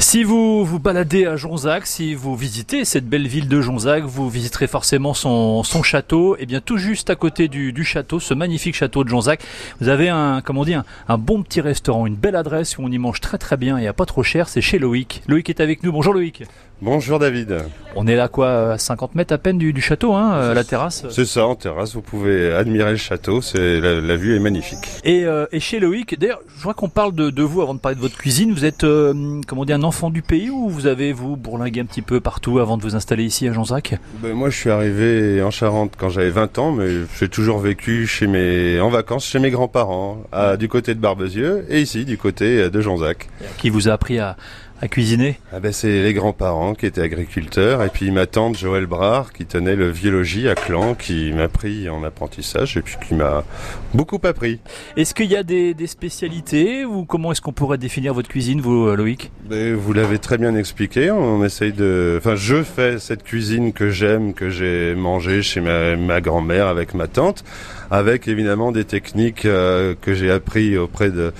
Si vous vous baladez à Jonzac, si vous visitez cette belle ville de Jonzac, vous visiterez forcément son, son château. Et bien tout juste à côté du, du château, ce magnifique château de Jonzac, vous avez un comment dire un, bon petit restaurant, une belle adresse où on y mange très très bien et à pas trop cher. C'est chez Loïc. Loïc est avec nous. Bonjour Loïc. Bonjour David. On est là quoi, à 50 mètres à peine du, du château, hein, à la terrasse? C'est ça, en terrasse, vous pouvez admirer le château, c'est la, la vue est magnifique. Et, euh, et chez Loïc, d'ailleurs, je vois qu'on parle de, de vous avant de parler de votre cuisine. Vous êtes, euh, comment dire, un enfant du pays ou vous avez vous bourlingué un petit peu partout avant de vous installer ici à Jonzac Ben, moi, je suis arrivé en Charente quand j'avais 20 ans, mais j'ai toujours vécu chez mes, en vacances chez mes grands-parents, du côté de Barbezieux et ici du côté de Jonzac. Qui vous a appris à, à cuisiner? Ah ben, c'est les grands-parents qui étaient agriculteurs et puis ma tante Joël Brard qui tenait le vieux logis à Clan qui m'a pris en apprentissage et puis qui m'a beaucoup appris. Est-ce qu'il y a des, des spécialités ou comment est-ce qu'on pourrait définir votre cuisine, vous, euh, Loïc? Ben, vous l'avez très bien expliqué. On essaye de, enfin, je fais cette cuisine que j'aime, que j'ai mangée chez ma, ma grand-mère avec ma tante, avec évidemment des techniques euh, que j'ai appris auprès de,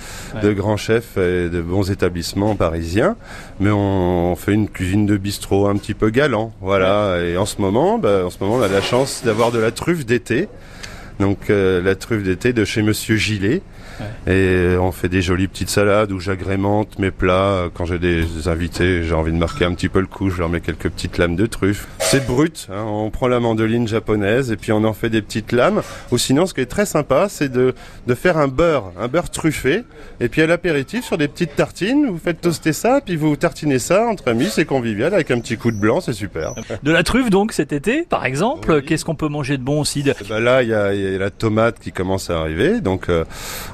de grands chefs et de bons établissements parisiens. Mais on, on fait une cuisine de bistrot un petit peu galant, voilà. Et en ce moment, ben, en ce moment, on a la chance d'avoir de la truffe d'été. Donc euh, la truffe d'été de chez Monsieur Gillet. Et on fait des jolies petites salades où j'agrémente mes plats. Quand j'ai des invités, j'ai envie de marquer un petit peu le coup, je leur mets quelques petites lames de truffe. C'est brut, hein, on prend la mandoline japonaise et puis on en fait des petites lames. Ou sinon, ce qui est très sympa, c'est de, de faire un beurre, un beurre truffé. Et puis à l'apéritif, sur des petites tartines, vous faites toaster ça, puis vous tartinez ça entre amis, c'est convivial, avec un petit coup de blanc, c'est super. De la truffe donc cet été, par exemple. Oui. Qu'est-ce qu'on peut manger de bon aussi de- Eh ben là, il y a, il y a la tomate qui commence à arriver, donc euh,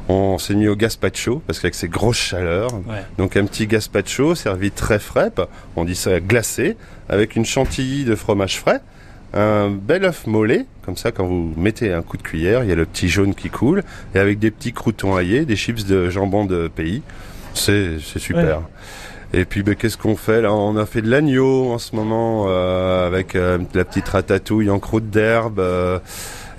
on s'est mis au gazpacho parce qu'avec ces grosses chaleurs, Ouais. donc un petit gazpacho servi très frais, on dit ça glacé, avec une chantilly de fromage frais, un bel œuf mollet, comme ça quand vous mettez un coup de cuillère, il y a le petit jaune qui coule, et avec des petits croutons aillés, des chips de jambon de pays, c'est c'est super. Et puis ben, qu'est-ce qu'on fait là? On a fait de l'agneau en ce moment euh, avec euh, de la petite ratatouille en croûte d'herbe, euh,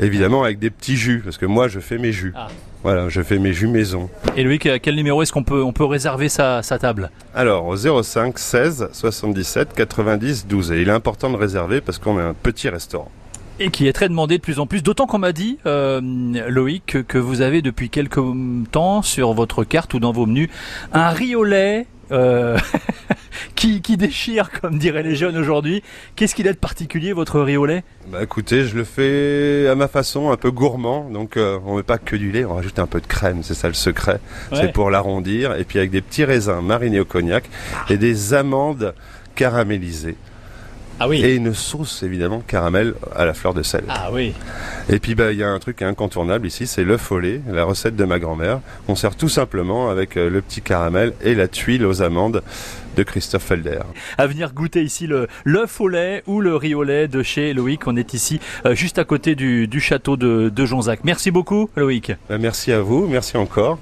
évidemment avec des petits jus parce que moi je fais mes jus. Ah. Voilà, je fais mes jus maison. Et Loïc, à quel numéro est-ce qu'on peut, on peut réserver sa, sa table? Alors au 05 16 77 90 12 et il est important de réserver parce qu'on est un petit restaurant. et qui est très demandé de plus en plus. D'autant qu'on m'a dit, euh, Loïc, que, que vous avez depuis quelques temps sur votre carte ou dans vos menus un riz au lait euh, qui, qui déchire, comme diraient les jeunes aujourd'hui. Qu'est-ce qu'il a de particulier, votre riz au lait? Bah écoutez, je le fais à ma façon, un peu gourmand. Donc euh, on met pas que du lait, on rajoute un peu de crème, c'est ça le secret. Ouais. C'est pour l'arrondir et puis avec des petits raisins marinés au cognac et des amandes caramélisées Ah oui. et une sauce évidemment caramel à la fleur de sel. Ah oui. Et puis bah il y a un truc incontournable ici, c'est l'œuf au lait, la recette de ma grand-mère. On sert tout simplement avec euh, le petit caramel et la tuile aux amandes de Christophe Felder. À venir goûter ici le l'œuf au lait ou le riz au lait de chez Loïc. On est ici euh, juste à côté du, du château de, de Jonzac. Merci beaucoup, Loïc. Bah, merci à vous, merci encore.